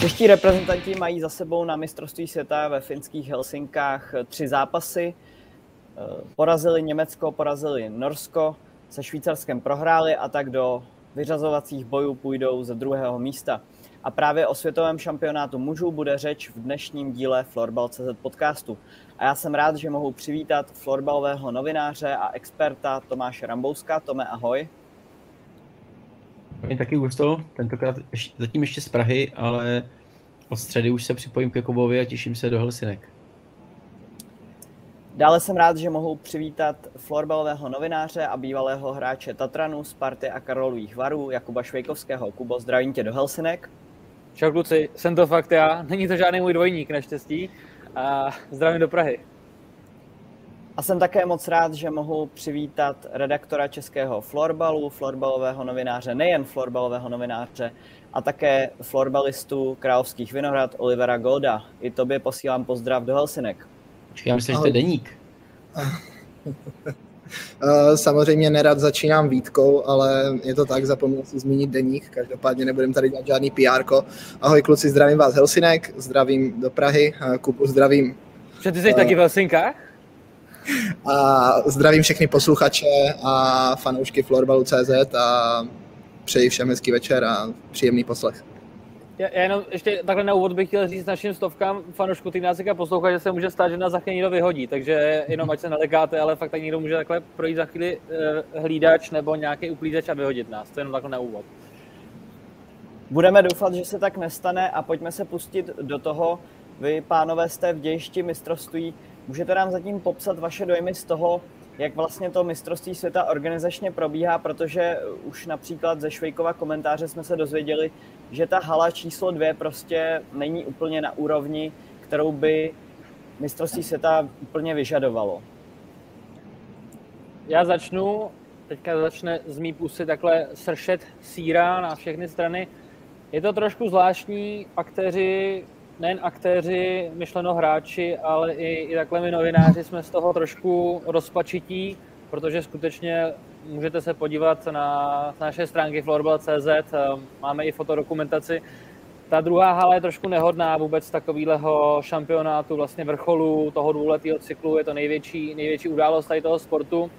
Čeští reprezentanti mají za sebou na mistrovství světa ve finských Helsinkách tři zápasy. Porazili Německo, porazili Norsko, se Švýcarskem prohráli a tak do vyřazovacích bojů půjdou ze druhého místa. A právě o světovém šampionátu mužů bude řeč v dnešním díle Florbal.cz podcastu. A já jsem rád, že mohu přivítat florbalového novináře a experta Tomáše Rambouska. Tome, ahoj. Mě taky Gusto, tentokrát zatím ještě z Prahy, ale od středy už se připojím ke Kobovi a těším se do Helsinek. Dále jsem rád, že mohu přivítat florbalového novináře a bývalého hráče Tatranu, Sparty a Karolových varů Jakuba Švejkovského. Kubo, zdravím tě do Helsinek. Čau kluci, jsem to fakt já, není to žádný můj dvojník naštěstí a zdravím do Prahy. A jsem také moc rád, že mohu přivítat redaktora českého florbalu, florbalového novináře, nejen florbalového novináře, a také florbalistu Královských Vinohrad Olivera Golda. I tobě posílám pozdrav do Helsinek. Já myslím, že to je deník. Eh, samozřejmě nerad začínám výtkou, ale je to tak, zapomněl si zmínit deník, každopádně nebudem tady dělat žádný PR. Ahoj kluci, zdravím vás Helsinek, zdravím do Prahy, Kupu zdravím. Že ty jsi uh, taky v Helsinkách? A zdravím všechny posluchače a fanoušky Florbalu.cz a přeji všem hezký večer a příjemný poslech. Já, já jenom ještě takhle na úvod bych chtěl říct našim stovkám fanoušků Týnácika poslouchat, že se může stát, že nás za chvíli někdo vyhodí, takže jenom ať se nelekáte, ale fakt tak někdo může takhle projít za chvíli uh, hlídač nebo nějaký uklízeč a vyhodit nás. To je jenom takhle na úvod. Budeme doufat, že se tak nestane a pojďme se pustit do toho. Vy, pánové, jste v dějišti mistrovství. Můžete nám zatím popsat vaše dojmy z toho, jak vlastně to mistrovství světa organizačně probíhá, protože už například ze Švejkova komentáře jsme se dozvěděli, že ta hala číslo dvě prostě není úplně na úrovni, kterou by mistrovství světa úplně vyžadovalo. Já začnu, teďka začne z mý pusy takhle sršet síra na všechny strany. Je to trošku zvláštní, aktéři nejen aktéři, myšleno hráči, ale i, i takhle my novináři jsme z toho trošku rozpačití, protože skutečně můžete se podívat na naše stránky florbal.cz, máme i fotodokumentaci. Ta druhá hala je trošku nehodná vůbec takového šampionátu, vlastně vrcholu toho dvouletého cyklu, je to největší, největší událost tady toho sportu.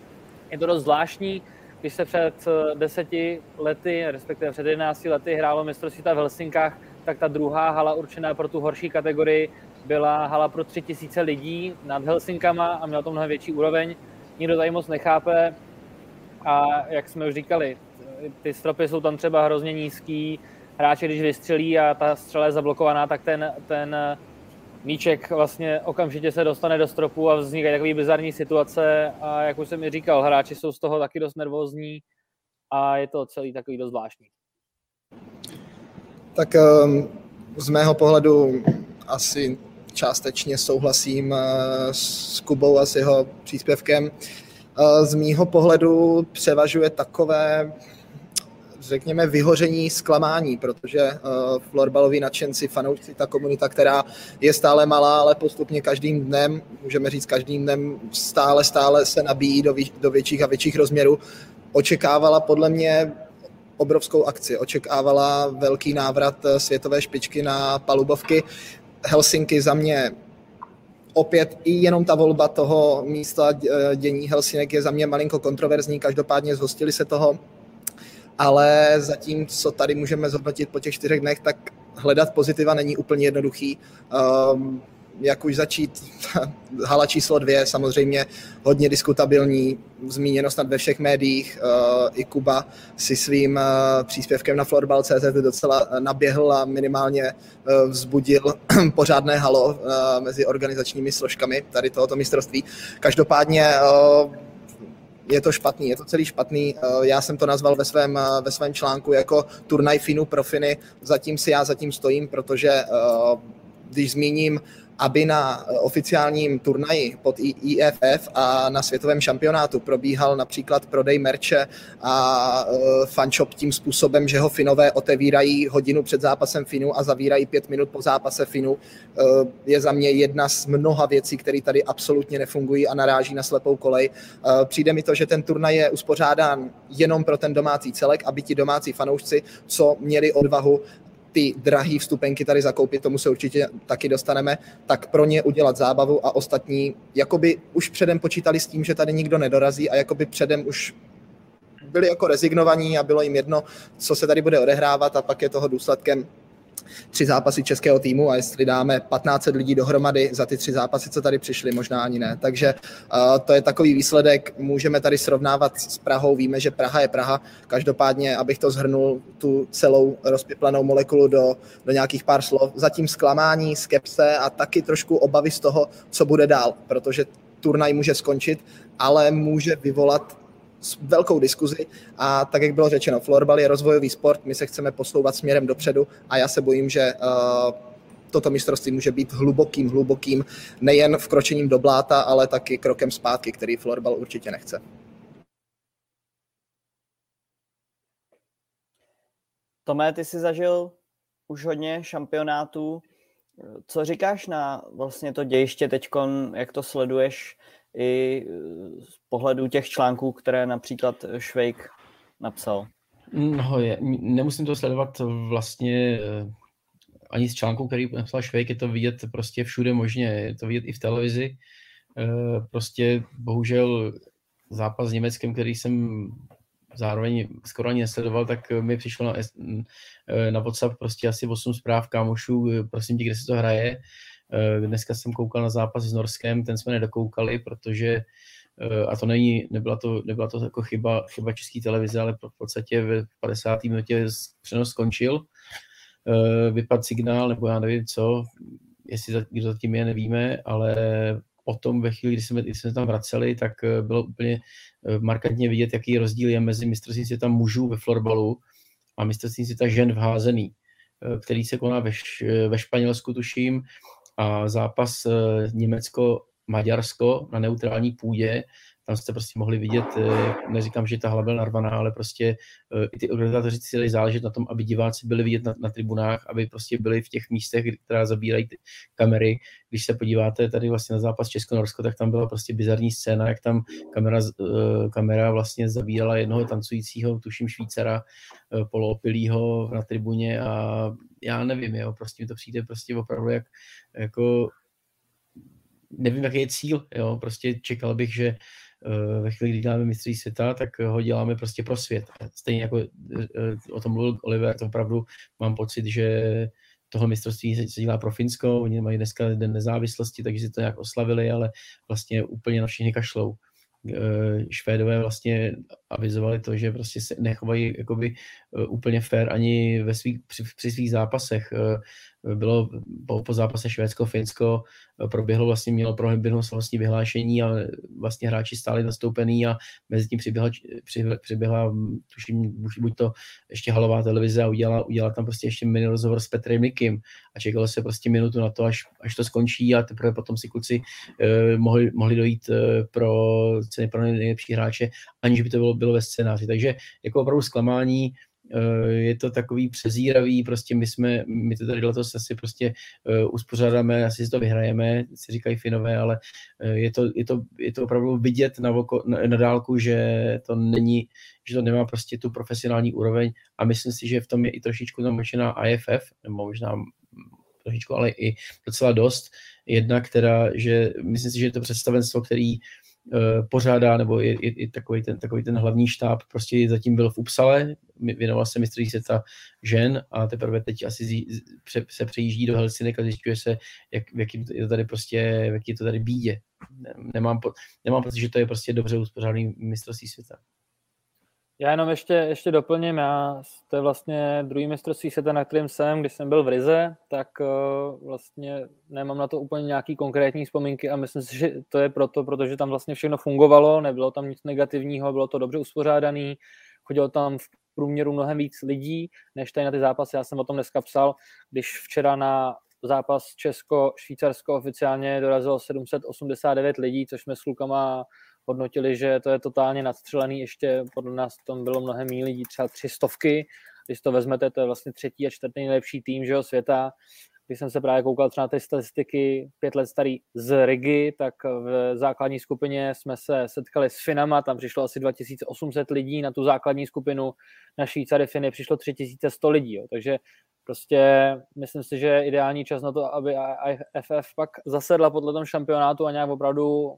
Je to dost zvláštní, když se před deseti lety, respektive před 11 lety hrálo mistrovství v Helsinkách, tak ta druhá hala určená pro tu horší kategorii byla hala pro tři tisíce lidí nad Helsinkama a měla to mnohem větší úroveň. Nikdo tady moc nechápe a jak jsme už říkali, ty stropy jsou tam třeba hrozně nízký, hráči když vystřelí a ta střela je zablokovaná, tak ten, ten míček vlastně okamžitě se dostane do stropu a vznikají takové bizarní situace a jak už jsem mi říkal, hráči jsou z toho taky dost nervózní a je to celý takový dost zvláštní. Tak ehm, z mého pohledu asi částečně souhlasím eh, s Kubou a s jeho příspěvkem. Eh, z mýho pohledu převažuje takové, řekněme, vyhoření, zklamání, protože uh, florbaloví nadšenci, fanoušci, ta komunita, která je stále malá, ale postupně každým dnem, můžeme říct každým dnem, stále, stále se nabíjí do, vý, do větších a větších rozměrů, očekávala podle mě obrovskou akci. Očekávala velký návrat eh, světové špičky na palubovky. Helsinky za mě opět i jenom ta volba toho místa eh, dění Helsinek je za mě malinko kontroverzní, každopádně zhostili se toho, ale zatím, co tady můžeme zhodnotit po těch čtyřech dnech, tak hledat pozitiva není úplně jednoduchý. Um, jak už začít, hala číslo dvě, samozřejmě hodně diskutabilní, zmíněno snad ve všech médiích, uh, i Kuba si svým uh, příspěvkem na Florbal.cz docela naběhl a minimálně uh, vzbudil pořádné halo mezi organizačními složkami tady tohoto mistrovství. Každopádně je to špatný, je to celý špatný. Já jsem to nazval ve svém, ve svém článku jako turnaj Finu pro Finy. Zatím si já zatím stojím, protože když zmíním aby na eh, oficiálním turnaji pod IFF a na světovém šampionátu probíhal například prodej merče a eh, fanshop tím způsobem, že ho Finové otevírají hodinu před zápasem Finu a zavírají pět minut po zápase Finu, eh, je za mě jedna z mnoha věcí, které tady absolutně nefungují a naráží na slepou kolej. Přijde mi to, že ten turnaj je uspořádán jenom pro ten domácí celek, aby ti domácí fanoušci, co měli odvahu ty drahé vstupenky tady zakoupit, tomu se určitě taky dostaneme, tak pro ně udělat zábavu a ostatní jakoby už předem počítali s tím, že tady nikdo nedorazí a jakoby předem už byli jako rezignovaní a bylo jim jedno, co se tady bude odehrávat a pak je toho důsledkem tři zápasy českého týmu a jestli dáme 15 lidí dohromady za ty tři zápasy, co tady přišly, možná ani ne. Takže uh, to je takový výsledek, můžeme tady srovnávat s Prahou, víme, že Praha je Praha, každopádně, abych to zhrnul, tu celou rozpěplanou molekulu do, do nějakých pár slov, zatím zklamání, skepse a taky trošku obavy z toho, co bude dál, protože turnaj může skončit, ale může vyvolat velkou diskuzi a tak, jak bylo řečeno, florbal je rozvojový sport, my se chceme posouvat směrem dopředu a já se bojím, že uh, toto mistrovství může být hlubokým, hlubokým, nejen vkročením do bláta, ale taky krokem zpátky, který florbal určitě nechce. Tomé, ty jsi zažil už hodně šampionátů. Co říkáš na vlastně to dějiště teď, jak to sleduješ i z pohledu těch článků, které například Švejk napsal? No, je, nemusím to sledovat vlastně eh, ani z článku, který napsal Švejk, je to vidět prostě všude možně, je to vidět i v televizi. Eh, prostě bohužel zápas s Německem, který jsem zároveň skoro ani nesledoval, tak mi přišlo na, na WhatsApp prostě asi 8 zpráv kámošů, prosím tě, kde se to hraje. Eh, dneska jsem koukal na zápas s Norskem, ten jsme nedokoukali, protože eh, a to není, nebyla to, nebyla to jako chyba, chyba české televize, ale v podstatě v 50. minutě přenos skončil, eh, vypad signál, nebo já nevím co, jestli kdo zatím je, nevíme, ale potom ve chvíli, kdy jsme, kdy jsme tam vraceli, tak bylo úplně markantně vidět, jaký rozdíl je mezi mistrovství světa mužů ve florbalu a mistrovství světa žen v házený, který se koná ve, ve Španělsku, tuším, a zápas eh, Německo-Maďarsko na neutrální půdě, tam jste prostě mohli vidět, eh, neříkám, že ta hlava byla narvaná, ale prostě eh, i ty organizátoři dali záležet na tom, aby diváci byli vidět na, na tribunách, aby prostě byli v těch místech, která zabírají ty kamery. Když se podíváte tady vlastně na zápas Česko-Norsko, tak tam byla prostě bizarní scéna, jak tam kamera, kamera vlastně zabírala jednoho tancujícího, tuším Švýcara, poloopilýho na tribuně a já nevím, jo, prostě mi to přijde prostě opravdu jak, jako nevím, jaký je cíl, jo, prostě čekal bych, že ve chvíli, kdy děláme mistří světa, tak ho děláme prostě pro svět. Stejně jako uh, o tom mluvil Oliver, to opravdu mám pocit, že tohle mistrovství se, dělá pro Finsko, oni mají dneska den nezávislosti, takže si to nějak oslavili, ale vlastně úplně na všechny kašlou. Eh, Švédové vlastně avizovali to, že prostě se nechovají jakoby eh, úplně fair ani ve svých, při, při svých zápasech. Eh, bylo po, po zápase Švédsko-Finsko, proběhlo vlastně, mělo proběhnout vlastní vyhlášení a vlastně hráči stáli zastoupený a mezi tím přiběhla, přiběhla tuším, buď to ještě halová televize a udělala, udělala tam prostě ještě mini rozhovor s Petrem Nikim a čekalo se prostě minutu na to, až, až to skončí a teprve potom si kluci eh, mohli, mohli dojít eh, pro ceny pro nejlepší hráče, aniž by to bylo, bylo ve scénáři. Takže jako opravdu zklamání, Eh, je to takový přezíravý, prostě my jsme, my to tady letos asi prostě uh, uspořádáme, asi si to vyhrajeme, si říkají Finové, ale uh, je, to, je, to, je to opravdu vidět na, voko, na, na dálku, že to není, že to nemá prostě tu profesionální úroveň a myslím si, že v tom je i trošičku zamočená IFF, nebo možná trošičku, ale i docela dost. Jedna, která, že myslím si, že je to představenstvo, který uh, Eh, pořádá, nebo je, je, je takový, ten, takový ten hlavní štáb, prostě zatím byl v Upsale, věnoval se mistří světa žen a teprve teď asi zí, pře, se přejíždí do Helsinek a zjišťuje se, jak, v jaký je to tady prostě, v jaký je to tady bídě. Nemám, nemám pocit, že to je prostě dobře uspořádaný mistrovství světa. Já jenom ještě, ještě doplním, já, to je vlastně druhý mistrovství světa, na kterém jsem, když jsem byl v Rize, tak uh, vlastně nemám na to úplně nějaký konkrétní vzpomínky a myslím si, že to je proto, protože tam vlastně všechno fungovalo, nebylo tam nic negativního, bylo to dobře uspořádané, chodilo tam v průměru mnohem víc lidí, než tady na ty zápasy, já jsem o tom dneska psal, když včera na zápas Česko-Švýcarsko oficiálně dorazilo 789 lidí, což jsme s klukama hodnotili, že to je totálně nadstřelený, ještě podle nás tam bylo mnohem méně lidí, třeba tři stovky, když to vezmete, to je vlastně třetí a čtvrtý nejlepší tým že jo, světa když jsem se právě koukal třeba na ty statistiky pět let starý z Rigi, tak v základní skupině jsme se setkali s Finama, tam přišlo asi 2800 lidí na tu základní skupinu, na Švýcary Finy přišlo 3100 lidí, jo. takže prostě myslím si, že je ideální čas na to, aby FF pak zasedla podle tom šampionátu a nějak opravdu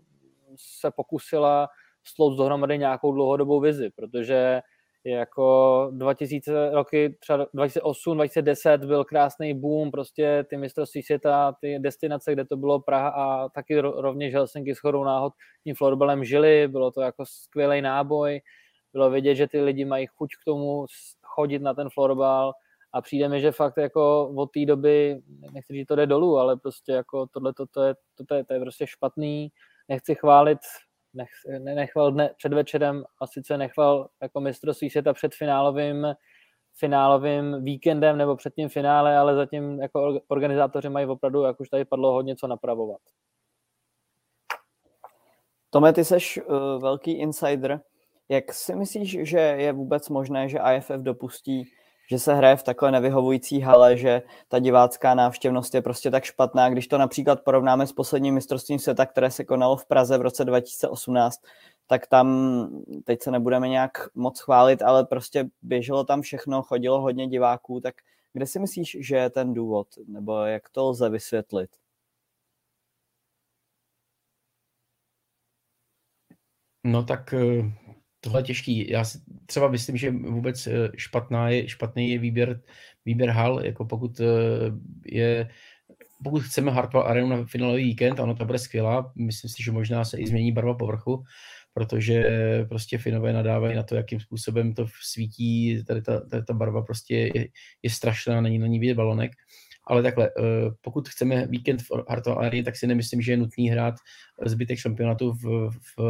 se pokusila slouct dohromady nějakou dlouhodobou vizi, protože jako 2000 roky, třeba 2008, 2010 byl krásný boom, prostě ty mistrovství světa, ty destinace, kde to bylo Praha a taky rovněž Helsinki s chodou náhod tím florbalem žili, bylo to jako skvělý náboj, bylo vidět, že ty lidi mají chuť k tomu chodit na ten florbal a přijde mi, že fakt jako od té doby, nechci říct, to jde dolů, ale prostě jako tohle to, to, je, to, to, je, to je prostě špatný, nechci chválit nech, nechval dne, před večerem a sice nechval jako mistrovství světa před finálovým, finálovým víkendem nebo před tím finále, ale zatím jako organizátoři mají opravdu, jak už tady padlo, hodně co napravovat. Tome, ty jsi uh, velký insider. Jak si myslíš, že je vůbec možné, že IFF dopustí že se hraje v takhle nevyhovující hale, že ta divácká návštěvnost je prostě tak špatná. Když to například porovnáme s posledním mistrovstvím světa, které se konalo v Praze v roce 2018, tak tam, teď se nebudeme nějak moc chválit, ale prostě běželo tam všechno, chodilo hodně diváků, tak kde si myslíš, že je ten důvod, nebo jak to lze vysvětlit? No tak eh, tohle je těžký. Já si třeba myslím, že vůbec eh, špatná je, špatný je výběr, výběr hal, jako pokud eh, je pokud chceme Hartwell Arenu na finálový víkend, ano, to bude skvělá, myslím si, že možná se i změní barva povrchu, protože prostě Finové nadávají na to, jakým způsobem to svítí, tady ta, tady ta barva prostě je, je strašná, není na ní vidět balonek. Ale takhle, eh, pokud chceme víkend v Hartwell Arena, tak si nemyslím, že je nutný hrát zbytek šampionátu v, v,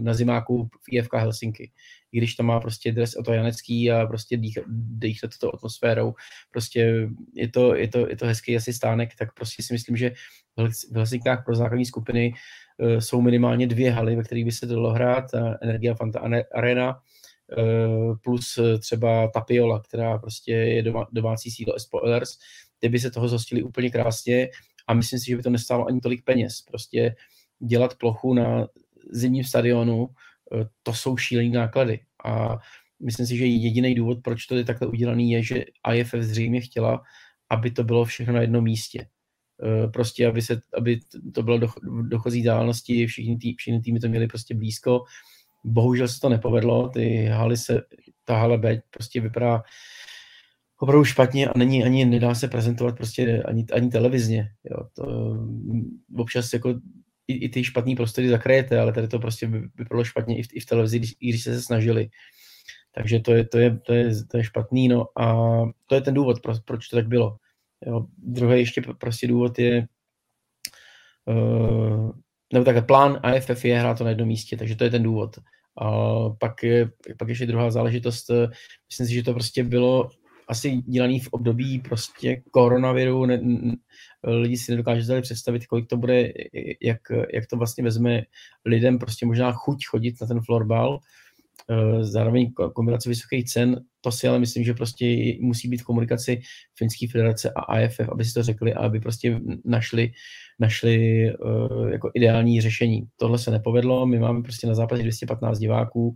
na zimáku v IFK Helsinki. I když to má prostě dres o to Janecký a prostě dýchne toto atmosférou, prostě je to, je, to, je to hezký asi stánek, tak prostě si myslím, že v Helsinkách pro základní skupiny uh, jsou minimálně dvě haly, ve kterých by se dalo hrát, Energia Fanta Arena, uh, plus třeba Tapiola, která prostě je doma, domácí sídlo Spoilers, ty by se toho zhostili úplně krásně a myslím si, že by to nestálo ani tolik peněz. Prostě dělat plochu na zimním stadionu, eh, to jsou šílené náklady. A myslím si, že jediný důvod, proč to je takhle udělaný, je, že IFF zřejmě chtěla, aby to bylo všechno na jednom místě. Eh, prostě, aby, se, aby to bylo do, dochozí dálnosti, všichni, tý, všichni týmy to měli prostě blízko. Bohužel se to nepovedlo, ty haly se, ta hala B prostě vypadá opravdu špatně a není ani, nedá se prezentovat prostě ani, ani televizně. Jo. To, mm, občas jako i, i ty špatné prostory zakrajete, ale tady to prostě vypadalo špatně i v, i v televizi, když, i když se, se snažili. Takže to je, to, je, to, je, to je špatný, no a to je ten důvod, pro, proč to tak bylo. Jo. Druhý ještě prostě důvod je, uh, nebo takhle plán AFF je hrát to na jednom místě, takže to je ten důvod. A pak je, pak ještě druhá záležitost, eh, myslím si, že to prostě bylo asi dělaný v období prostě koronaviru, ne, lidi si nedokážou představit, kolik to bude, jak, jak to vlastně vezme lidem prostě možná chuť chodit na ten florbal, eh, zároveň kombinace vysokých cen, to si ale myslím, že prostě musí být komunikaci Finské federace a AFF, aby si to řekli a aby prostě našli, našli uh, jako ideální řešení. Tohle se nepovedlo, my máme prostě na západě 215 diváků,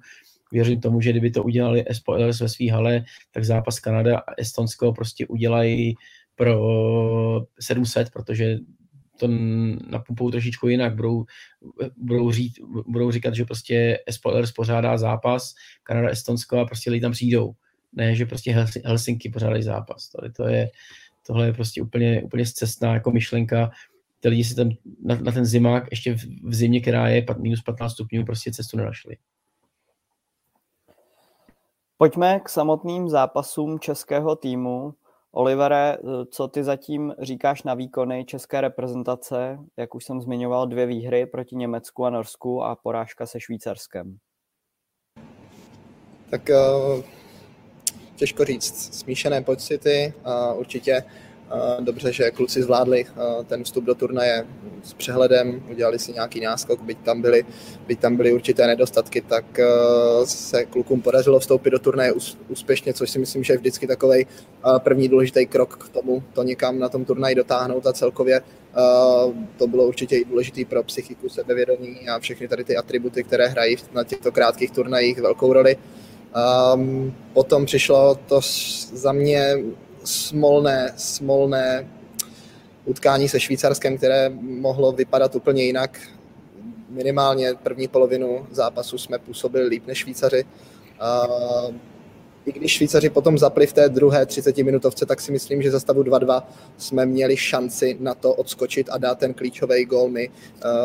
věřím tomu, že kdyby to udělali Spoilers ve své hale, tak zápas Kanada a Estonsko prostě udělají pro 700, protože to napumpou trošičku jinak. Budou, budou, říct, budou říkat, že prostě Spoilers pořádá zápas, Kanada, Estonsko a prostě lidi tam přijdou. Ne, že prostě Helsinki pořádají zápas. Tohle, to je, tohle je prostě úplně, úplně zcestná jako myšlenka. Ty lidi si tam na, na ten zimák ještě v, v zimě, která je minus 15 stupňů, prostě cestu nenašli. Pojďme k samotným zápasům českého týmu. Olivere, co ty zatím říkáš na výkony české reprezentace? Jak už jsem zmiňoval, dvě výhry proti Německu a Norsku a porážka se Švýcarskem. Tak uh, těžko říct. Smíšené pocity. Uh, určitě Dobře, že kluci zvládli ten vstup do turnaje s přehledem, udělali si nějaký náskok, byť tam byly, byť tam byly určité nedostatky, tak se klukům podařilo vstoupit do turnaje úspěšně, což si myslím, že je vždycky takový první důležitý krok k tomu, to někam na tom turnaji dotáhnout a celkově to bylo určitě i důležité pro psychiku, sebevědomí a všechny tady ty atributy, které hrají na těchto krátkých turnajích velkou roli. Um, potom přišlo to za mě smolné, smolné utkání se Švýcarskem, které mohlo vypadat úplně jinak. Minimálně první polovinu zápasu jsme působili líp než Švýcaři. I když Švýcaři potom zapli v té druhé 30 minutovce, tak si myslím, že za stavu 2-2 jsme měli šanci na to odskočit a dát ten klíčový gol my.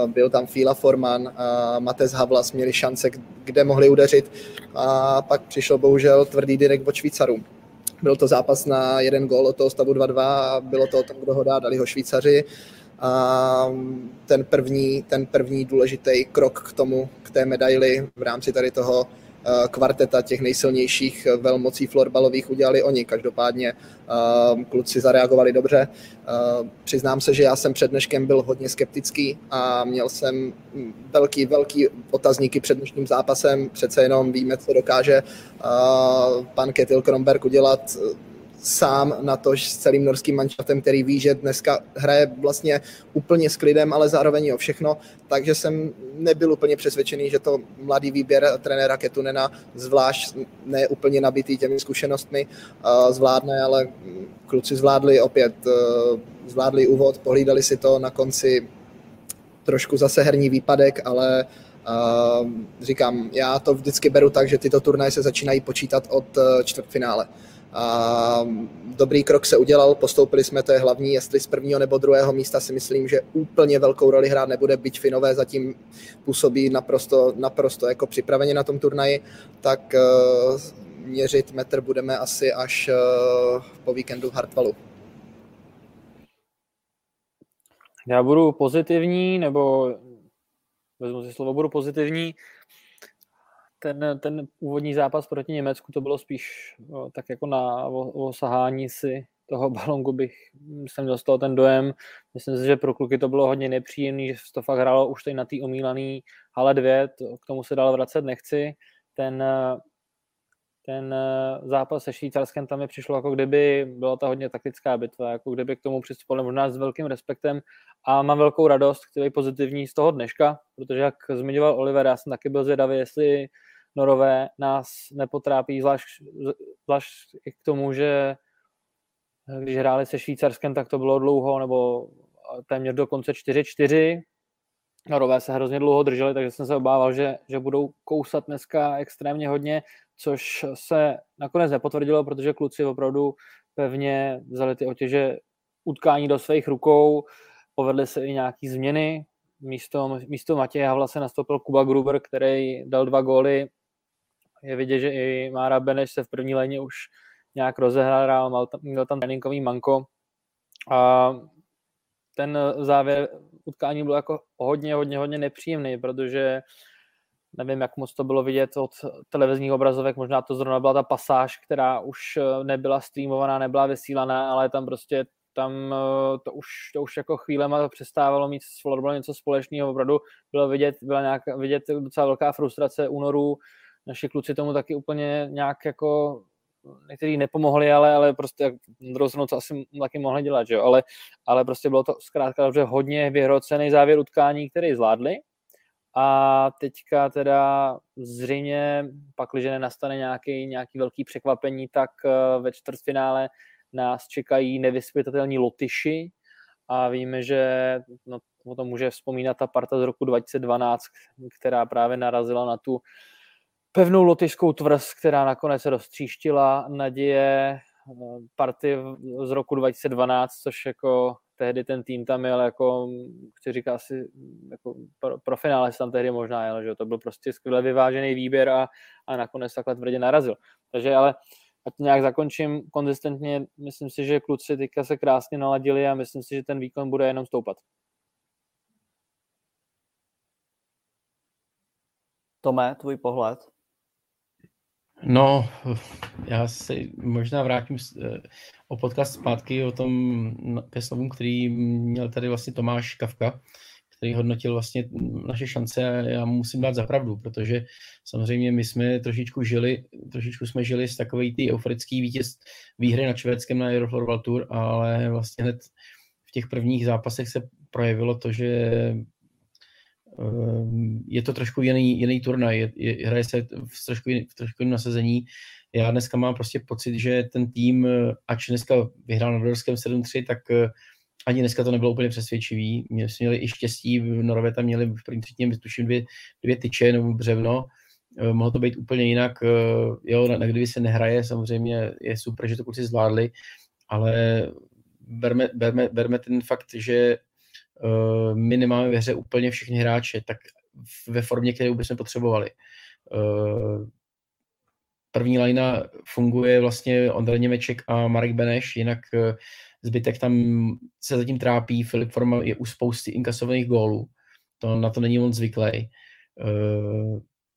Byl tam Fila Forman, uh, Matez Havlas měli šance, kde mohli udeřit a pak přišel bohužel tvrdý direkt od Švýcarům. Byl to zápas na jeden gol od toho stavu 2-2 a bylo to o tom, kdo ho dá, dali ho Švýcaři. A ten první, ten první důležitý krok k tomu, k té medaili v rámci tady toho kvarteta těch nejsilnějších eh, velmocí florbalových udělali oni. Každopádně eh, kluci zareagovali dobře. Přiznám se, že já jsem před dneškem byl hodně skeptický a měl jsem hm, velký, velký otazníky před dnešním zápasem. Přece jenom víme, co dokáže pan Ketil Kromberg udělat sám na to s celým norským manšaftem, který ví, že dneska hraje vlastně úplně s klidem, ale zároveň o všechno, takže jsem nebyl úplně přesvědčený, že to mladý výběr trenéra Ketunena, zvlášť ne úplně nabitý těmi zkušenostmi, zvládne, ale kluci zvládli opět, e, zvládli úvod, pohlídali si to na konci trošku zase herní výpadek, ale Uh, říkám, já to vždycky beru tak, že tyto turnaje se začínají počítat od čtvrtfinále. A dobrý krok se udělal, postoupili jsme, to je hlavní, jestli z prvního nebo druhého místa si myslím, že úplně velkou roli hrát nebude, byť Finové zatím působí naprosto, naprosto jako připraveni na tom turnaji, tak uh, měřit metr budeme asi až uh, po víkendu v Hartvalu. Já budu pozitivní, nebo vezmu si slovo, budu pozitivní ten, ten úvodní zápas proti Německu to bylo spíš o, tak jako na osahání si toho balongu bych jsem dostal ten dojem. Myslím si, že pro kluky to bylo hodně nepříjemný, že to fakt hrálo už tady na té omílaný hale 2, to, k tomu se dál vracet nechci. Ten, ten zápas se Švýcarskem tam mi přišlo, jako kdyby byla ta hodně taktická bitva, jako kdyby k tomu přistupovali možná s velkým respektem a mám velkou radost, který je pozitivní z toho dneška, protože jak zmiňoval Oliver, já jsem taky byl zvědavý, jestli Norové nás nepotrápí, zvlášť, zvlášť i k tomu, že když hráli se Švýcarskem, tak to bylo dlouho, nebo téměř do konce 4-4. Norové se hrozně dlouho drželi, takže jsem se obával, že, že budou kousat dneska extrémně hodně, což se nakonec nepotvrdilo, protože kluci opravdu pevně vzali ty otěže utkání do svých rukou, povedly se i nějaký změny, místo, místo Matěje Havla se nastoupil Kuba Gruber, který dal dva góly je vidět, že i Mára Beneš se v první léně už nějak rozehrál, měl tam, tréninkový manko a ten závěr utkání byl jako hodně, hodně, hodně nepříjemný, protože nevím, jak moc to bylo vidět od televizních obrazovek, možná to zrovna byla ta pasáž, která už nebyla streamovaná, nebyla vysílaná, ale tam prostě tam to už, to už jako chvílema přestávalo mít s florbalem něco společného, opravdu bylo vidět, byla nějak, vidět docela velká frustrace únoru, naši kluci tomu taky úplně nějak jako někteří nepomohli, ale, ale prostě jak druhou co asi taky mohli dělat, že jo? Ale, ale prostě bylo to zkrátka dobře hodně vyhrocený závěr utkání, který zvládli a teďka teda zřejmě, pak, když nenastane nějaký, nějaký velký překvapení, tak eh, ve čtvrtfinále nás čekají nevyspětatelní Lotyši a víme, že no, o tom může vzpomínat ta parta z roku 2012, která právě narazila na tu pevnou lotyšskou tvrz, která nakonec roztříštila naděje eh, party z roku 2012, což jako tehdy ten tým tam jel jako, chci říkat asi jako pro, pro finále se tam tehdy možná jel, že to byl prostě skvěle vyvážený výběr a, a nakonec takhle tvrdě narazil. Takže ale ať nějak zakončím konzistentně, myslím si, že kluci teďka se krásně naladili a myslím si, že ten výkon bude jenom stoupat. Tome, tvůj pohled? No, já si možná vrátím eh, o podcast zpátky o tom ke slovům, který měl tady vlastně Tomáš Kavka, který hodnotil vlastně naše šance a já mu musím dát za pravdu, protože samozřejmě my jsme trošičku žili, trošičku jsme žili s takový ty euforický vítěz výhry na švédském na Euroflor World Tour, ale vlastně hned v těch prvních zápasech se projevilo to, že je to trošku jiný, jiný turnaj, je, je, hraje se v trošku, v trošku jiném nasazení. Já dneska mám prostě pocit, že ten tým, ač dneska vyhrál na Dorském 7-3, tak ani dneska to nebylo úplně přesvědčivý. Mě jsme měli i štěstí, v Norové tam měli v první třetině, tuším, dvě, dvě tyče nebo břevno. Eh, mohlo to být úplně jinak. Eh, jo, na, na kdyby se nehraje, samozřejmě je super, že to kluci zvládli, ale berme, berme, berme ten fakt, že my nemáme ve hře úplně všechny hráče, tak ve formě, kterou bychom potřebovali. Uh, první lajna funguje vlastně Ondra Němeček a Marek Beneš, jinak uh, Zbytek tam se zatím trápí, Filip Forma je u spousty inkasovaných gólů, to, na to není moc zvyklý.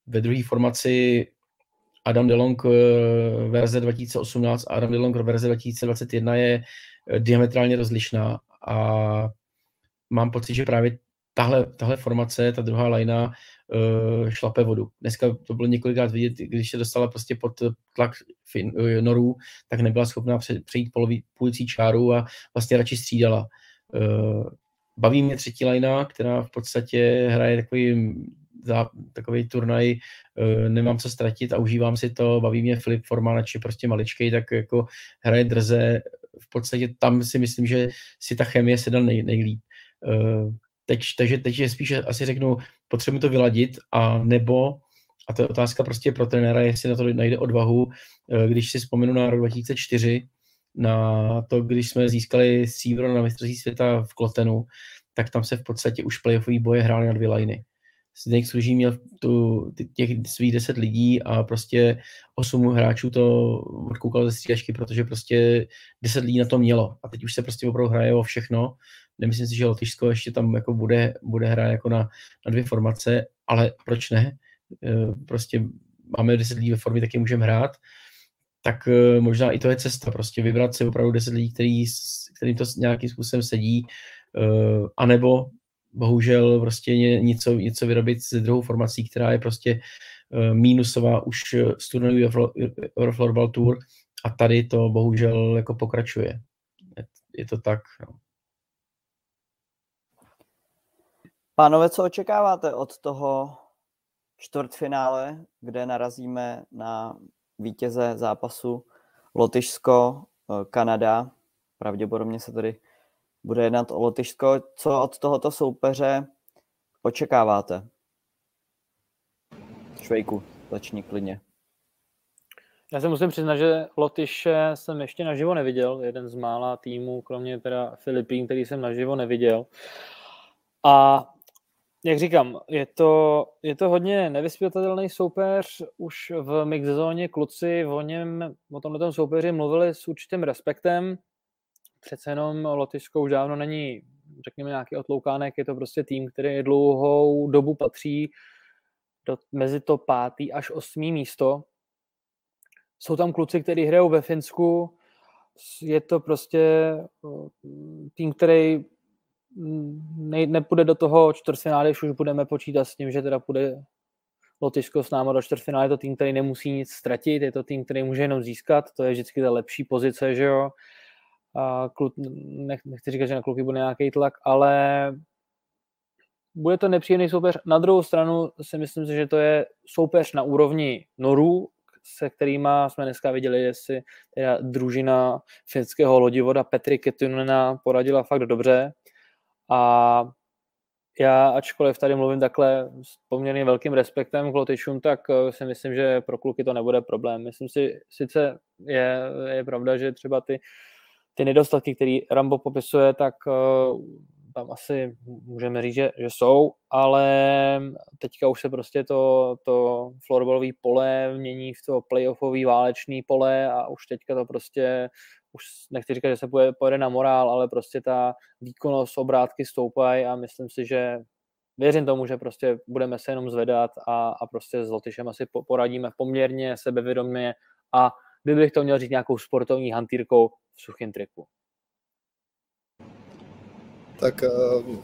Ve druhé formaci Adam DeLong verze 2018 a Adam DeLong verze 2021 je diametrálně rozlišná a mám pocit, že právě tahle, tahle formace, ta druhá lajna, uh, šlape vodu. Dneska to bylo několikrát vidět, když se dostala prostě pod tlak fin, uh, norů, tak nebyla schopná pře, přejít poloví, půlcí čáru a vlastně radši střídala. Uh, baví mě třetí lajna, která v podstatě hraje takový za takový turnaj, nemám co ztratit a užívám si to, baví mě Filip Forman, či prostě maličkej, tak jako hraje drze, v podstatě tam si myslím, že si ta chemie sedal nej, nejlíp. Uh, Teď, takže teď je spíš asi řeknu, potřebuji to vyladit a nebo, a to je otázka prostě pro trenéra, jestli na to najde odvahu, eh, když si vzpomenu na rok 2004, na to, když jsme získali stříbro na mistrovství světa v Klotenu, tak tam se v podstatě už playoffový boje hrály na dvě liny. Zdeněk Služí měl tu, těch svých deset lidí a prostě osm hráčů to odkoukal ze střídačky, protože prostě deset lidí na to mělo. A teď už se prostě opravdu hraje o všechno Nemyslím si, že Lotyšsko ještě tam jako bude, bude hrát jako na, na dvě formace, ale proč ne? E, prostě máme 10 lidí ve formě, tak je můžeme hrát. Tak e, možná i to je cesta, prostě vybrat si opravdu 10 lidí, který, kterým to nějakým způsobem sedí, e, anebo bohužel prostě něco, něco vyrobit s druhou formací, která je prostě mínusová už z turnaju Eurofloorball Tour a tady to bohužel jako pokračuje. Je to tak. No. Pánové, co očekáváte od toho čtvrtfinále, kde narazíme na vítěze zápasu Lotyšsko, eh, Kanada. Pravděpodobně se tady bude jednat o Lotyšsko. Co od tohoto soupeře očekáváte? Švejku, začni klidně. Já se musím přiznat, že Lotyše jsem ještě naživo neviděl. Jeden z mála týmů, kromě teda Filipín, který jsem naživo neviděl. A jak říkám, je to, je to hodně nevyspětatelný soupeř. Už v mixzóně kluci o něm, o tomhle soupeři mluvili s určitým respektem. Přece jenom Lotyšsko už dávno není, řekněme, nějaký otloukánek, je to prostě tým, který dlouhou dobu patří do, mezi to pátý až osmý místo. Jsou tam kluci, kteří hrajou ve Finsku, je to prostě tým, který ne, nepůjde do toho čtvrtfinále, už budeme počítat s tím, že teda půjde Lotyšsko s náma do čtvrtfinále, je to tým, který nemusí nic ztratit, je to tým, který může jenom získat, to je vždycky ta lepší pozice, že jo. A kluk, nech, nechci říkat, že na kluky bude nějaký tlak, ale bude to nepříjemný soupeř. Na druhou stranu si myslím, že to je soupeř na úrovni Norů, se kterými jsme dneska viděli, jestli teda družina finského lodivoda Petri Ketunena poradila fakt dobře. A já, ačkoliv tady mluvím takhle s poměrně velkým respektem k Lotyšům, tak eh, si myslím, že pro kluky to nebude problém. Myslím si, sice je, je pravda, že třeba ty, ty nedostatky, které Rambo popisuje, tak uh, tam asi můžeme říct, že, že jsou, ale teďka už se prostě to, to florbalové pole mění v to playoffový válečný pole a už teďka to prostě už nechci říkat, že se pojede, pojede na morál, ale prostě ta výkonnost obrátky stoupají a myslím si, že věřím tomu, že prostě budeme se jenom zvedat a, a prostě s Lotyšem asi poradíme poměrně sebevědomě a kdybych to měl říct nějakou sportovní hantýrkou v suchém triku. Tak eh,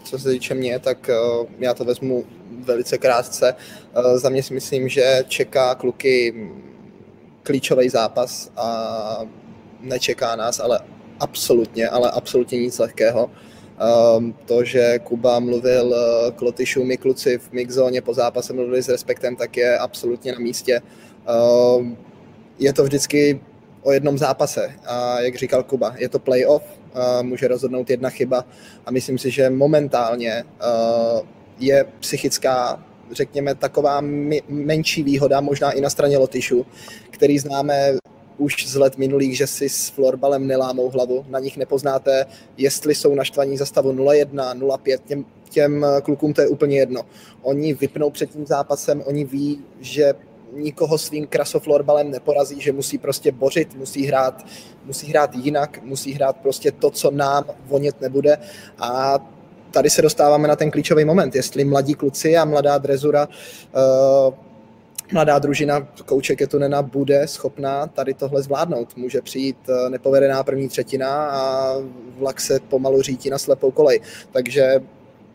co se týče mě, tak eh, já to vezmu velice krátce. Eh, za mě si myslím, že čeká kluky klíčový zápas a nečeká nás ale absolutně, ale absolutně nic lehkého. To, že Kuba mluvil k Lotyšům i kluci v mixzóně po zápase mluvili s respektem, tak je absolutně na místě. Je to vždycky o jednom zápase. A jak říkal Kuba, je to playoff, může rozhodnout jedna chyba a myslím si, že momentálně je psychická, řekněme, taková menší výhoda, možná i na straně Lotyšů, který známe už z let minulých, že si s florbalem nelámou hlavu. Na nich nepoznáte, jestli jsou naštvaní za stavu 0-1, 0-5, těm, těm klukům to je úplně jedno. Oni vypnou před tím zápasem, oni ví, že nikoho svým krasoflorbalem neporazí, že musí prostě bořit, musí hrát, musí hrát jinak, musí hrát prostě to, co nám vonět nebude a tady se dostáváme na ten klíčový moment, jestli mladí kluci a mladá drezura uh, mladá družina kouče Ketunena bude schopná tady tohle zvládnout. Může přijít eh, nepovedená první třetina a vlak se pomalu řítí na slepou kolej. Takže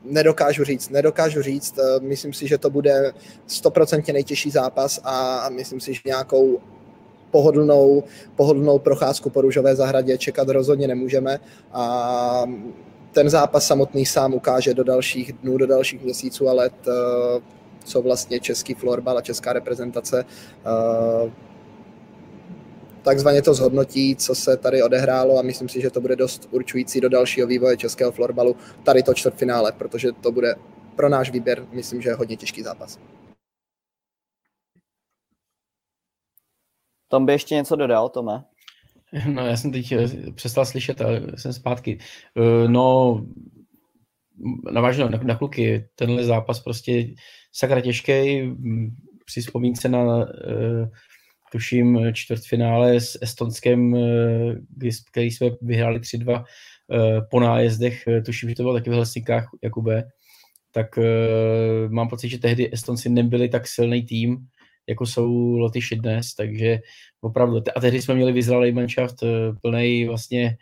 nedokážu říct, nedokážu říct. Eh, myslím si, že to bude stoprocentně nejtěžší zápas a myslím si, že nějakou pohodlnou, pohodlnou procházku po růžové zahradě čekat rozhodně nemůžeme a ten zápas samotný sám ukáže do dalších dnů, do dalších měsíců a let, eh, co vlastně český florbal a česká reprezentace eh, takzvaně to zhodnotí, co se tady odehrálo a myslím si, že to bude dost určující do dalšího vývoje českého florbalu, tady to čtvrtfinále, protože to bude pro náš výběr, myslím, že je hodně těžký zápas. Tom by ještě něco dodal, Tome? No, já jsem teď eh, přestal slyšet, ale jsem zpátky. Eh, no, navážu na, na kluky, tenhle zápas prostě sakra těžký, při vzpomínce na uh, tuším čtvrtfinále s Estonskem, eh, který jsme vyhráli 3-2 eh, po nájezdech, eh, tuším, že to bylo taky v Helsinkách, Jakube, tak mám pocit, že tehdy Estonci nebyli tak silný tým, jako jsou Lotyši dnes, takže opravdu, a tehdy jsme měli vyzralý manšaft plný vlastně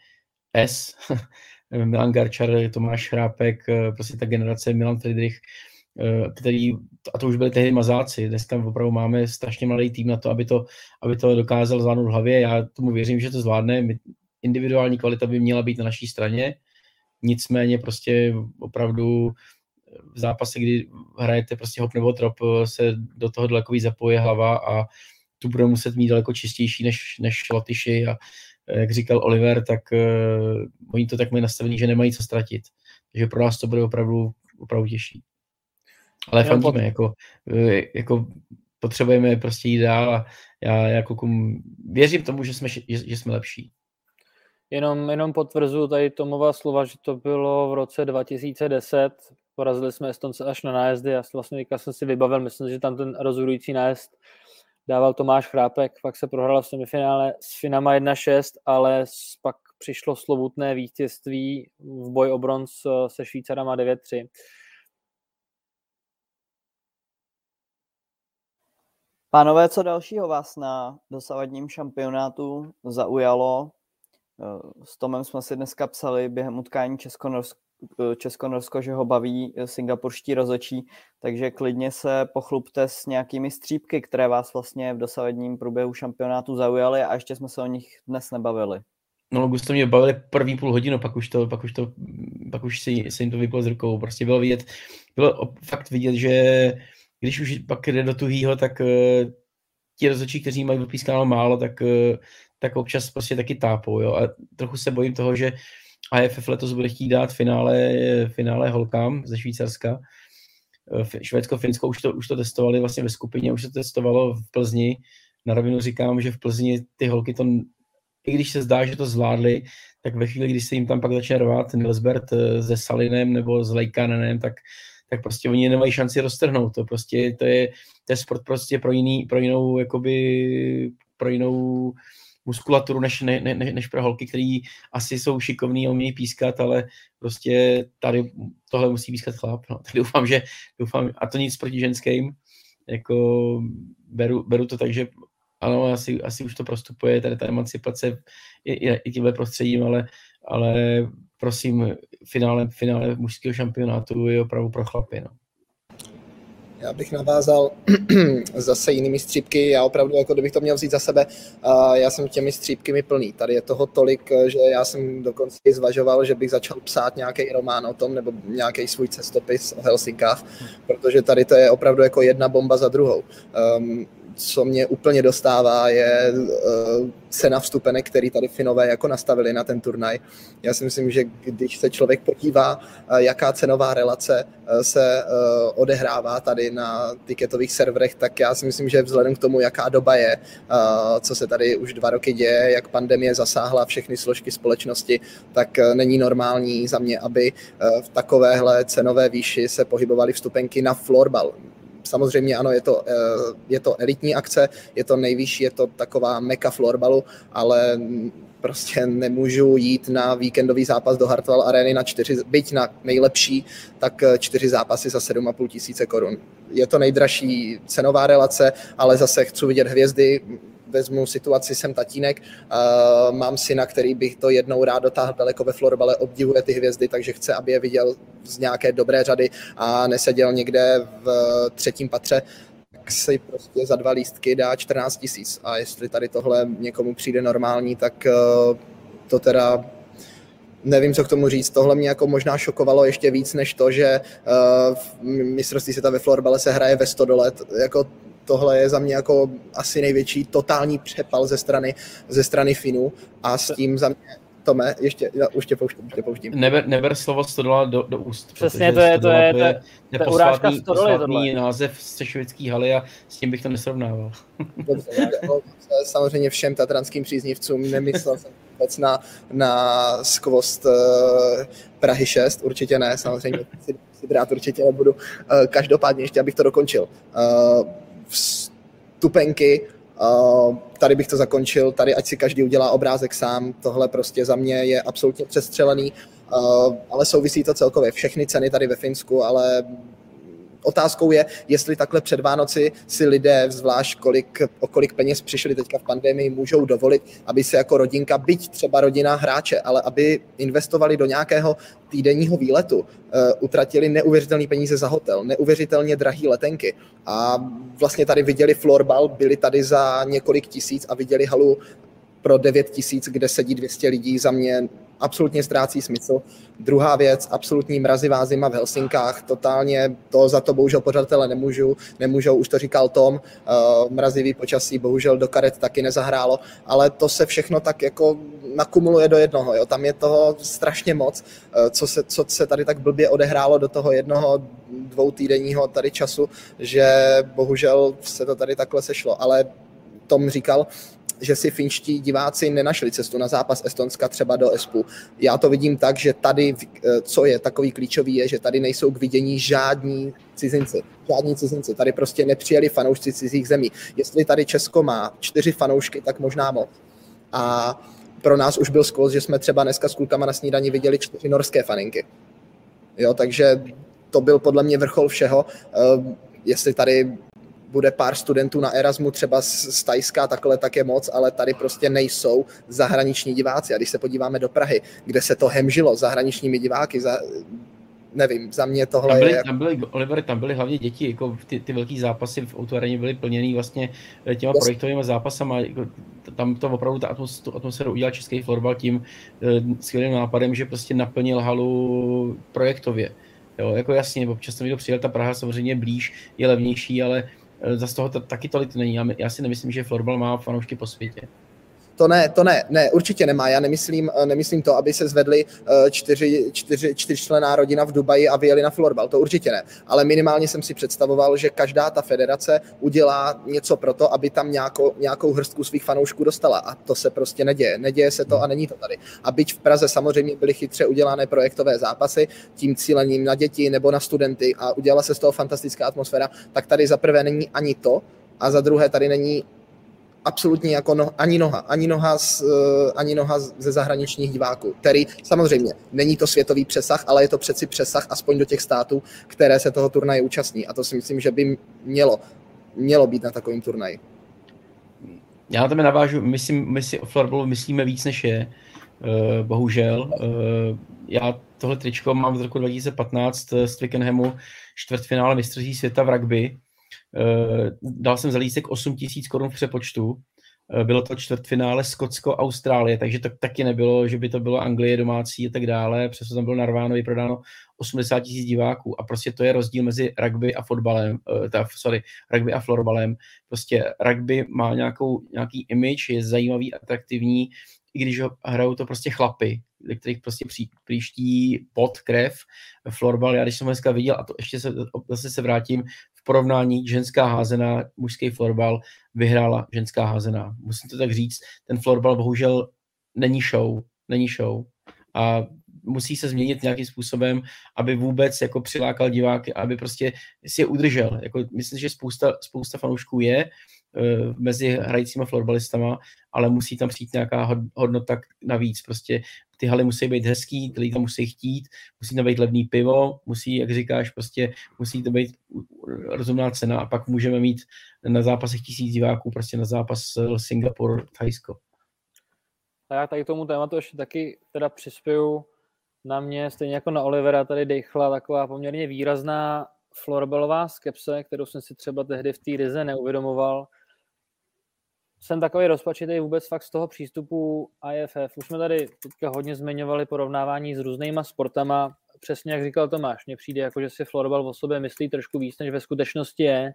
S, Milan Garčar, Tomáš Chrápek, prostě ta generace Milan Friedrich, Eh, který, a to už byli tehdy mazáci, dneska opravdu máme strašně malý tým na to, aby to, aby to dokázal zvládnout v hlavě. Já tomu věřím, že to zvládne. Individuální kvalita by měla být na naší straně, nicméně prostě opravdu v zápase, kdy hrajete prostě hop nebo trop, se do toho daleko víc zapoje hlava a tu budeme muset mít daleko čistější než, než Latyši a jak říkal Oliver, tak uh, oni to tak mají nastavený, že nemají co ztratit. Takže pro nás to bude opravdu, opravdu těžší. Ale fandíme, pot... jako, e, jako potřebujeme prostě jít dál a já jako kum, věřím tomu, že jsme, že, že jsme lepší. Jenom, jenom potvrzuji tady Tomova slova, že to bylo v roce 2010, porazili jsme Estonce až na nájezdy, já vlastně teďka jsem si vybavil, myslím, že tam ten rozhodující nájezd dával Tomáš Chrápek, pak se prohrál v semifinále s Finama 1-6, ale pak přišlo slovutné vítězství v boji o bronz e, se Švýcarama 9-3. Pánové, co dalšího vás na dosavadním šampionátu zaujalo? Eh, s Tomem jsme si dneska psali během utkání Česko-Norsko, eh, Česko-Norsko, že ho baví singapurští rozočí, takže klidně se pochlupte s nějakými střípky, které vás vlastně v dosavadním průběhu šampionátu zaujaly a ještě jsme se o nich dnes nebavili. No, Gusto mě bavili první půl hodinu, pak už to, pak už to, pak už si, se jim to vyplo z rukou. Prostě bylo vidět, bylo fakt vidět, že když už pak jde do tuhýho, tak uh, ti rozhodčí, kteří mají vypískáno málo, tak, uh, tak občas prostě taky tápou. Jo? A trochu se bojím toho, že AFF letos bude chtít dát finále, finále holkám ze Švýcarska. Eh, Švédsko, Finsko už to, už to testovali vlastně ve skupině, už to testovalo v Plzni. Na rovinu říkám, že v Plzni ty holky to, i když se zdá, že to zvládly, tak ve chvíli, kdy se jim tam pak začne rvát Nilsbert se Salinem nebo s Lejkanenem, tak tak prostě oni nemají šanci roztrhnout. To prostě to je, to je sport prostě pro, jiný, pro jinou, jakoby, pro jinou muskulaturu než, ne, ne, než pro holky, který asi jsou šikovný a umějí pískat, ale prostě tady tohle musí pískat chlap. No. Tak doufám, že doufám, a to nic proti ženským, jako beru, beru to tak, že ano, asi, asi už to prostupuje, tady ta emancipace i, i, i tímhle prostředím, ale, ale prosím, finále, finále mužského šampionátu je opravdu pro chlapy. No. Já bych navázal zase jinými střípky. Já opravdu, jako kdybych to měl vzít za sebe, já jsem těmi střípkymi plný. Tady je toho tolik, že já jsem dokonce i zvažoval, že bych začal psát nějaký román o tom, nebo nějaký svůj cestopis o Helsinkách, protože tady to je opravdu jako jedna bomba za druhou. Um, co mě úplně dostává, je uh, cena vstupenek, který tady Finové jako nastavili na ten turnaj. Já si myslím, že když se člověk podívá, uh, jaká cenová relace uh, se odehrává tady na tiketových serverech, tak já si myslím, že vzhledem k tomu, jaká doba je, co se tady už dva roky děje, jak pandemie zasáhla všechny složky společnosti, tak není normální za mě, aby v takovéhle cenové výši se pohybovaly vstupenky na florbal samozřejmě ano, je to, eh, je to elitní akce, je to nejvyšší, je to taková meka florbalu, ale prostě nemůžu jít na víkendový zápas do Hartwell Areny na čtyři, byť na nejlepší, tak eh, čtyři zápasy za 7,5 tisíce korun. Je to nejdražší cenová relace, ale zase chci vidět hvězdy, vezmu situaci, jsem tatínek, mám syna, který bych to jednou rád dotáhl daleko ve florbale, obdivuje ty hvězdy, takže chce, aby je viděl z nějaké dobré řady a neseděl někde v třetím patře, tak si prostě za dva lístky dá 14 tisíc. A jestli tady tohle někomu přijde normální, tak uh, to teda nevím, co k tomu říct. Tohle mě jako možná šokovalo ještě víc, než to, že uh, mistrovství světa ve florbale se hraje ve 100 let. Jako tohle je za mě jako asi největší totální přepal ze strany, ze strany Finů a s tím za mě Tome, ještě, já už tě pouštím, už tě pouštím. Neber, neber slovo 100 do, do úst. Přesně, to je, to je, to je, to je urážka 100 tohle. název Střešovický haly a s tím bych to nesrovnával. Dobře, samozřejmě všem tatranským příznivcům nemyslel jsem vůbec na, na skvost uh, Prahy 6, určitě ne, samozřejmě si, si brát určitě nebudu. Uh, každopádně ještě, abych to dokončil. Uh, vstupenky, Uh, tady bych to zakončil, tady ať si každý udělá obrázek sám, tohle prostě za mě je absolutně přestřelený, uh, ale souvisí to celkově. Všechny ceny tady ve Finsku, ale Otázkou je, jestli takhle před Vánoci si lidé, zvlášť kolik, o kolik peněz přišli teďka v pandemii, můžou dovolit, aby se jako rodinka, byť třeba rodina hráče, ale aby investovali do nějakého týdenního výletu, uh, utratili neuvěřitelné peníze za hotel, neuvěřitelně drahé letenky. A vlastně tady viděli florbal, byli tady za několik tisíc a viděli halu pro 9 tisíc, kde sedí 200 lidí, za mě absolutně ztrácí smysl. Druhá věc, absolutní mrazivá zima v Helsinkách, totálně to za to bohužel pořadatele nemůžu, nemůžou, už to říkal Tom, uh, mrazivý počasí bohužel do karet taky nezahrálo, ale to se všechno tak jako nakumuluje do jednoho, jo. tam je toho strašně moc, uh, co se, co se tady tak blbě odehrálo do toho jednoho dvou týdenního tady času, že bohužel se to tady takhle sešlo, ale Tom říkal, že si finští diváci nenašli cestu na zápas Estonska třeba do Espu. Já to vidím tak, že tady, eh, co je takový klíčový, je, že tady nejsou k vidění žádní cizinci. Žádní cizinci. Tady prostě nepřijeli fanoušci cizích zemí. Jestli tady Česko má čtyři fanoušky, tak možná moc. A pro nás už byl skvost, že jsme třeba dneska s klukama na snídani viděli čtyři norské faninky. Jo, takže to byl podle mě vrchol všeho. Uh, jestli tady bude pár studentů na Erasmu třeba z Tajska, takhle tak je moc, ale tady prostě nejsou zahraniční diváci. A když se podíváme do Prahy, kde se to hemžilo zahraničními diváky, za, nevím, za mě tohle tam byly, je... Tam byly, Oliver, tam byly hlavně děti, jako ty, ty velký zápasy v autoareně byly plněný vlastně eh, těma yes. projektovými zápasama, jako, tam to opravdu ta atmosféru udělal český florbal tím uh, skvělým nápadem, že prostě naplnil halu projektově. Jo, jako jasně, občas tam někdo přijel, ta Praha samozřejmě blíž, je levnější, ale Eh, za toho taky tolik není. Já, já si nemyslím, že florbal má fanoušky po světě. To ne, to ne, ne, určitě nemá. Já nemyslím, eh, nemyslím to, aby se zvedli eh, čtyři, čtyři, čtyřčlená rodina v Dubaji a vyjeli na florbal. To určitě ne. Ale minimálně jsem si představoval, že každá ta federace udělá něco pro to, aby tam nějakou, nějakou hrstku svých fanoušků dostala. A to se prostě neděje. Neděje se to a není to tady. A byť v Praze samozřejmě byly chytře udělané projektové zápasy, tím cílením na děti nebo na studenty a udělala se z toho fantastická atmosféra, tak tady za prvé není ani to, a za druhé tady není absolutně jako no, ani noha, ani noha, z, uh, ani noha ze zahraničních diváků, který samozřejmě není to světový přesah, ale je to přeci přesah aspoň do těch států, které se toho turnaje účastní a to si myslím, že by mělo, mělo být na takovým turnaji. Já na tebe navážu, myslím, my si o florbalu myslíme víc, než je, uh, bohužel. Uh, já tohle tričko mám z roku 2015 z Twickenhamu, čtvrtfinále mistrovství světa v rugby, Eh, dal jsem za lístek 8 tisíc korun v přepočtu. Eh, bylo to čtvrtfinále Skotsko-Austrálie, takže to taky nebylo, že by to bylo Anglie domácí a tak dále. Přesto tam bylo narváno, vyprodáno 80 tisíc diváků. A prostě to je rozdíl mezi rugby a fotbalem, uh, teda, sorry, rugby a florbalem. Prostě rugby má nějakou, nějaký image, je zajímavý, atraktivní, i když ho hrajou to prostě chlapy, ze kterých prostě při, příští pot, krev, florbal. Já když jsem ho dneska viděl, a to ještě se, zase se vrátím, porovnání ženská házená, mužský florbal vyhrála ženská házená. Musím to tak říct, ten florbal bohužel není show, není show. A musí se změnit nějakým způsobem, aby vůbec jako přilákal diváky, aby prostě si je udržel. Jako, myslím, že spousta, spousta fanoušků je mezi hrajícíma florbalistama, ale musí tam přijít nějaká hodnota navíc. Prostě ty haly musí být hezký, ty lidi tam musí chtít, musí tam být levný pivo, musí, jak říkáš, prostě musí to být rozumná cena a pak můžeme mít na zápasech tisíc diváků, prostě na zápas Singapur, Thajsko. A já tady tomu tématu ještě taky teda přispěju na mě, stejně jako na Olivera, tady dechla taková poměrně výrazná florbalová skepse, kterou jsem si třeba tehdy v té ryze neuvědomoval, jsem takový rozpačitý vůbec fakt z toho přístupu IFF. Už jsme tady teďka hodně zmiňovali porovnávání s různýma sportama. Přesně jak říkal Tomáš, mně přijde jako, že si florbal o sobě myslí trošku víc, než ve skutečnosti je.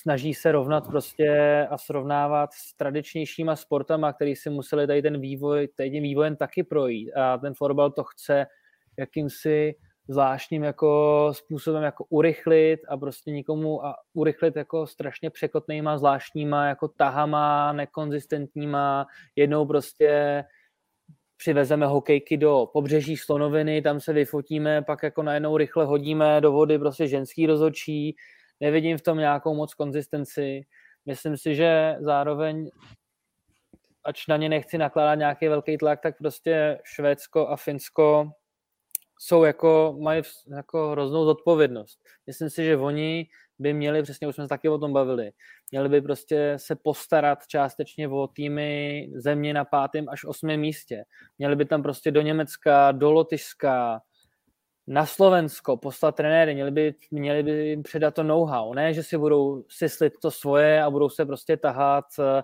Snaží se rovnat prostě a srovnávat s tradičnějšíma sportama, který si museli tady ten vývoj, tady tím vývojem taky projít. A ten florbal to chce jakýmsi zvláštním jako způsobem jako urychlit a prostě nikomu a urychlit jako strašně překotnýma zvláštníma jako tahama, nekonzistentníma, jednou prostě přivezeme hokejky do pobřeží Slonoviny, tam se vyfotíme, pak jako najednou rychle hodíme do vody prostě ženský rozočí, nevidím v tom nějakou moc konzistenci. Myslím si, že zároveň ač na ně nechci nakládat nějaký velký tlak, tak prostě Švédsko a Finsko jsou jako, mají jako hroznou zodpovědnost. Myslím si, že oni by měli, přesně už jsme se taky o tom bavili, měli by prostě se postarat částečně o týmy země na pátém až osmém místě. Měli by tam prostě do Německa, do Lotyšska, na Slovensko poslat trenéry, měli by, měli by jim předat to know-how, ne, že si budou syslit to svoje a budou se prostě tahat eh,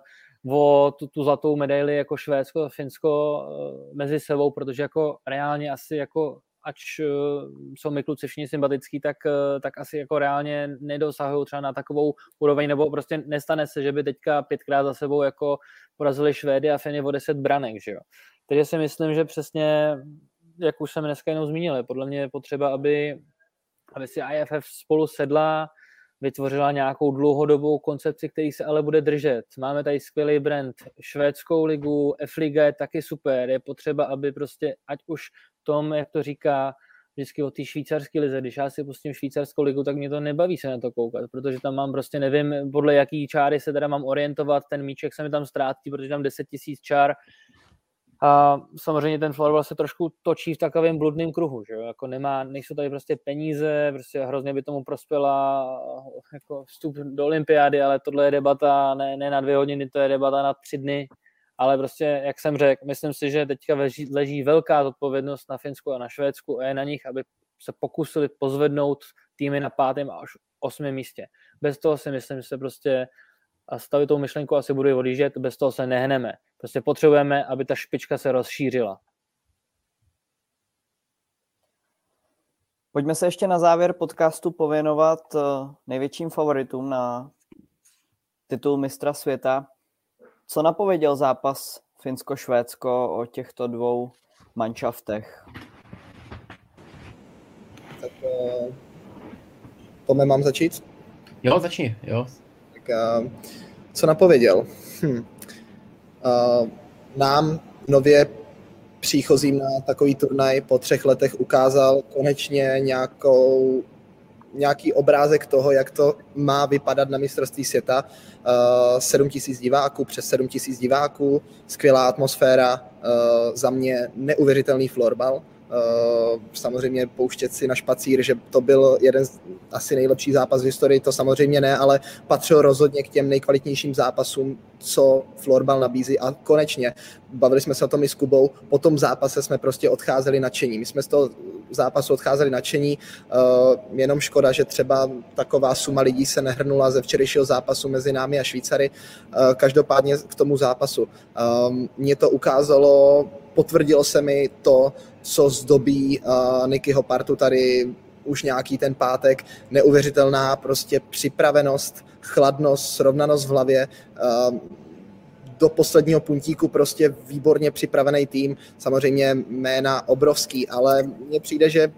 o tu, tu zlatou medaili jako Švédsko a Finsko eh, mezi sebou, protože jako reálně asi jako ač uh, jsou mi kluci všichni sympatický, tak, uh, tak asi jako reálně nedosahují třeba na takovou úroveň, nebo prostě nestane se, že by teďka pětkrát za sebou jako porazili Švédy a Feny o deset branek, že jo. Takže si myslím, že přesně, jak už jsem dneska jenom zmínil, podle mě potřeba, aby, aby si IFF spolu sedla, vytvořila nějakou dlouhodobou koncepci, který se ale bude držet. Máme tady skvělý brand, švédskou ligu, F-liga je taky super, je potřeba, aby prostě, ať už tom, jak to říká vždycky o té švýcarské lize, když já si pustím švýcarskou ligu, tak mě to nebaví se na to koukat, protože tam mám prostě, nevím, podle jaký čáry se teda mám orientovat, ten míček se mi tam ztrátí, protože tam 10 tisíc čár, a samozřejmě ten florbal se trošku točí v takovém bludném kruhu, že jo? Jako nemá, nejsou tady prostě peníze, prostě hrozně by tomu prospěla jako vstup do olympiády, ale tohle je debata ne, ne na dvě hodiny, to je debata na tři dny, ale prostě, jak jsem řekl, myslím si, že teďka leží, leží velká zodpovědnost na Finsku a na Švédsku a je na nich, aby se pokusili pozvednout týmy na pátém až osmém místě. Bez toho si myslím, že se prostě a stavit tou myšlenku asi budu odjíždět, bez toho se nehneme. Prostě potřebujeme, aby ta špička se rozšířila. Pojďme se ještě na závěr podcastu pověnovat eh, největším favoritům na titul mistra světa. Co napověděl zápas Finsko-Švédsko o těchto dvou manšaftech? Tak uh, Tome, mám začít? Jo, začni, jo. Tak uh, co napověděl? Hm. Uh, nám nově příchozím na takový turnaj po třech letech ukázal konečně nějakou nějaký obrázek toho, jak to má vypadat na mistrovství světa. 7 tisíc diváků, přes 7 tisíc diváků, skvělá atmosféra, za mě neuvěřitelný florbal. Uh, samozřejmě pouštět si na špacír, že to byl jeden z asi nejlepší zápas v historii, to samozřejmě ne, ale patřil rozhodně k těm nejkvalitnějším zápasům, co florbal nabízí a konečně, bavili jsme se o tom i s Kubou, po tom zápase jsme prostě odcházeli nadšení. My jsme z toho zápasu odcházeli nadšení, uh, jenom škoda, že třeba taková suma lidí se nehrnula ze včerejšího zápasu mezi námi a Švýcary. Uh, každopádně k tomu zápasu. Um, mě to ukázalo potvrdilo se mi to, co zdobí Nikyho partu tady už nějaký ten pátek, neuvěřitelná prostě připravenost, chladnost, srovnanost v hlavě, do posledního puntíku prostě výborně připravený tým, samozřejmě jména obrovský, ale mně přijde, že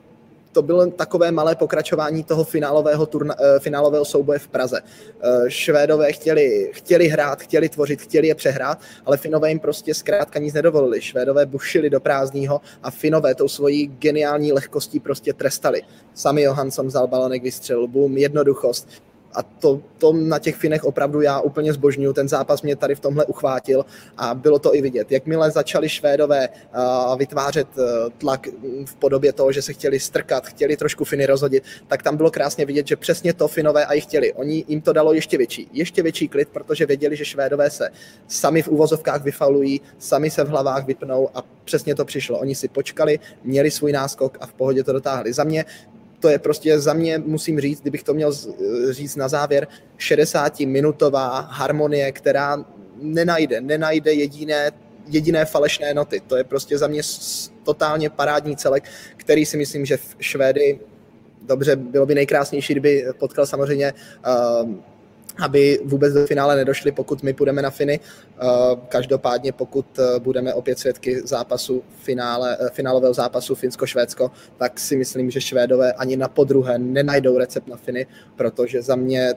to bylo takové malé pokračování toho finálového, turna, eh, finálového souboje v Praze. Eh, Švédové chtěli, chtěli hrát, chtěli tvořit, chtěli je přehrát, ale Finové jim prostě zkrátka nic nedovolili. Švédové bušili do prázdního a Finové tou svojí geniální lehkostí prostě trestali. Sami Johansson vzal balonek, vystřelil, boom, jednoduchost a to, to na těch Finech opravdu já úplně zbožňuju. Ten zápas mě tady v tomhle uchvátil a bylo to i vidět. Jakmile začali Švédové uh, vytvářet uh, tlak v podobě toho, že se chtěli strkat, chtěli trošku Finy rozhodit, tak tam bylo krásně vidět, že přesně to Finové a i chtěli. Oni jim to dalo ještě větší, ještě větší klid, protože věděli, že Švédové se sami v úvozovkách vyfalují, sami se v hlavách vypnou a přesně to přišlo. Oni si počkali, měli svůj náskok a v pohodě to dotáhli. Za mě to je prostě za mě, musím říct, kdybych to měl říct na závěr, 60-minutová harmonie, která nenajde, nenajde jediné, jediné falešné noty. To je prostě za mě totálně parádní celek, který si myslím, že v Švédy dobře, bylo by nejkrásnější, kdyby potkal samozřejmě uh, aby vůbec do finále nedošli, pokud my půjdeme na Finy. Eh, každopádně, pokud eh, budeme opět svědky zápasu finále, eh, finálového zápasu Finsko-Švédsko, tak si myslím, že Švédové ani na podruhé nenajdou recept na Finy, protože za mě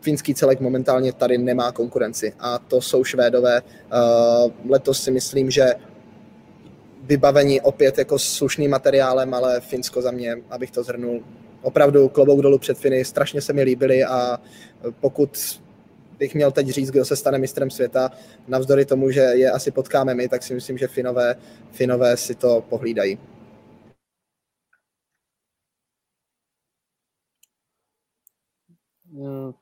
finský celek momentálně tady nemá konkurenci a to jsou Švédové. Letos si myslím, že vybavení opět jako slušným materiálem, ale Finsko za mě, abych to zhrnul, opravdu klobouk dolů před Finy, strašně se mi líbily a pokud bych měl teď říct, kdo se stane mistrem světa, navzdory tomu, že je asi potkáme my, tak si myslím, že Finové, Finové si to pohlídají. Hmm,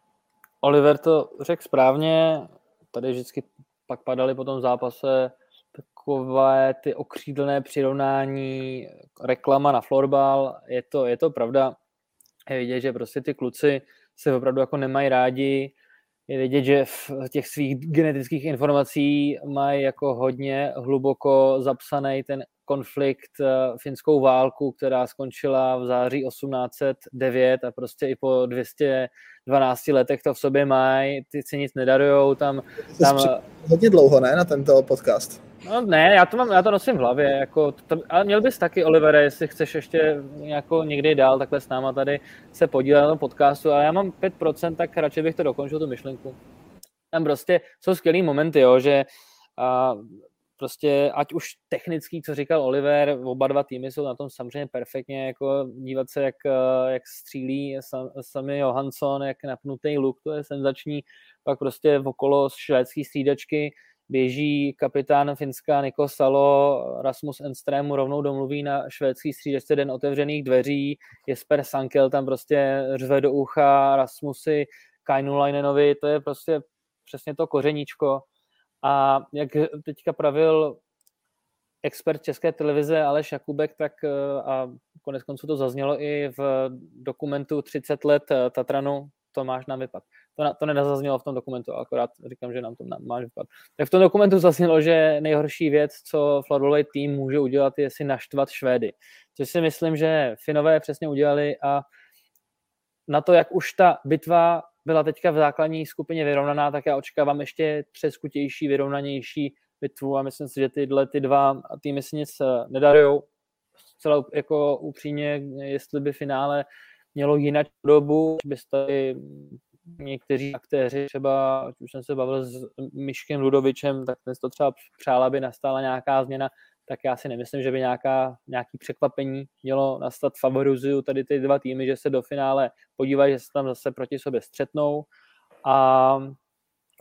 Oliver to řekl správně, tady vždycky pak padaly po tom zápase takové ty okřídlené přirovnání, reklama na florbal, je to, je to pravda, je vidět, že prostě ty kluci se opravdu jako nemají rádi. Je vidět, že v těch svých genetických informací mají jako hodně hluboko zapsaný ten konflikt, eh, finskou válku, která skončila v září 1809 a prostě i po 212 letech to v sobě mají, ty si nic nedarujou, tam... tam... Hodně dlouho, ne, na tento podcast? No ne, já to, mám, já to nosím v hlavě, jako, to, ale měl bys taky, Olivere, jestli chceš ještě jako někdy dál takhle s náma tady se podílet na tom podcastu, ale já mám 5%, tak radši bych to dokončil, tu myšlenku. Tam prostě jsou skvělý momenty, jo, že a, prostě ať už technický, co říkal Oliver, oba dva týmy jsou na tom samozřejmě perfektně, jako dívat se, jak, jak střílí sami Johansson, jak napnutý luk, to je senzační, pak prostě okolo švédský střídačky, běží kapitán Finska Niko Salo, Rasmus Enström rovnou domluví na švédský střídačce den otevřených dveří, Jesper Sankel tam prostě řve do ucha Rasmusy Kainulainenovi, to je prostě přesně to kořeníčko. A jak teďka pravil expert České televize Aleš Jakubek, tak eh, a konec konců to zaznělo i v dokumentu 30 let eh, Tatranu, Tomáš nám vypad. To, to nezaznělo v tom dokumentu, akorát říkám, že nám to máš vypad. Tak v tom dokumentu zaznělo, že nejhorší věc, co florbalový tým může udělat, je si naštvat Švédy. Což si myslím, že Finové přesně udělali a na to, jak už ta bitva byla teďka v základní skupině vyrovnaná, tak já očekávám ještě třeskutější, vyrovnanější bitvu a myslím si, že tyhle ty dva týmy si nic eh, nedarujou. Celou jako upřímně, jestli by finále mělo jinak dobu, by tady někteří aktéři, třeba, ať už jsem se bavil s Myškem Ludovičem, tak ten to třeba přál, aby nastala nějaká změna, tak já si nemyslím, že by nějaká, nějaký překvapení mělo nastat. Favorizuju tady ty dva týmy, že se do finále podívají, že se tam zase proti sobě střetnou a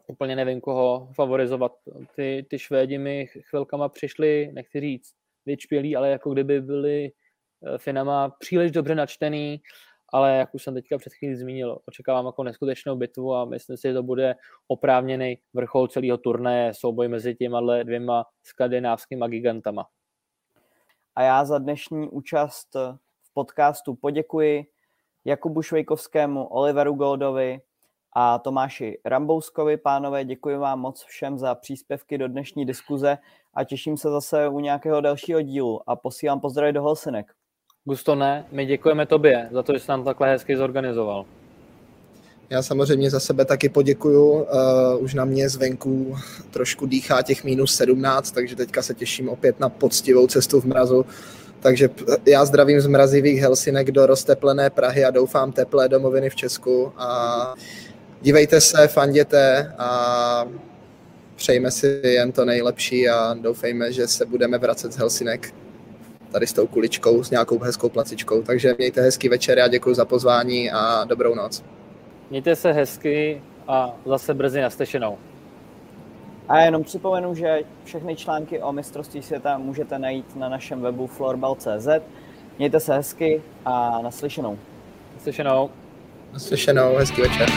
úplně nevím, koho favorizovat. Ty, ty Švédi mi chvilkama přišli, nechci říct vyčpělí, ale jako kdyby byli eh, Finama příliš dobře načtený, ale jak už jsem teďka před chvílí zmínil, očekávám jako neskutečnou bitvu a myslím si, že to bude oprávněný vrchol celého turnaje, souboj mezi těma dvěma skandinávskými gigantama. A já za dnešní účast v podcastu poděkuji Jakubu Švejkovskému, Oliveru Goldovi a Tomáši Rambouskovi. Pánové, děkuji vám moc všem za příspěvky do dnešní diskuze a těším se zase u nějakého dalšího dílu a posílám pozdravy do Helsinek. Gustone, my děkujeme tobě za to, že jsi nám takhle hezky zorganizoval. Já samozřejmě za sebe taky poděkuju. Uh, už na mě zvenku trošku dýchá těch minus 17, takže teďka se těším opět na poctivou cestu v mrazu. Takže já zdravím z mrazivých Helsinek do rozteplené Prahy a doufám teplé domoviny v Česku. A dívejte se, fanděte a přejme si jen to nejlepší a doufejme, že se budeme vracet z Helsinek tady s tou kuličkou, s nějakou hezkou placičkou. Takže mějte hezký večer, a děkuji za pozvání a dobrou noc. Mějte se hezky a zase brzy naslyšenou. A jenom připomenu, že všechny články o mistrovství světa můžete najít na našem webu florbal.cz. Mějte se hezky a naslyšenou. Naslyšenou. Naslyšenou, hezký večer.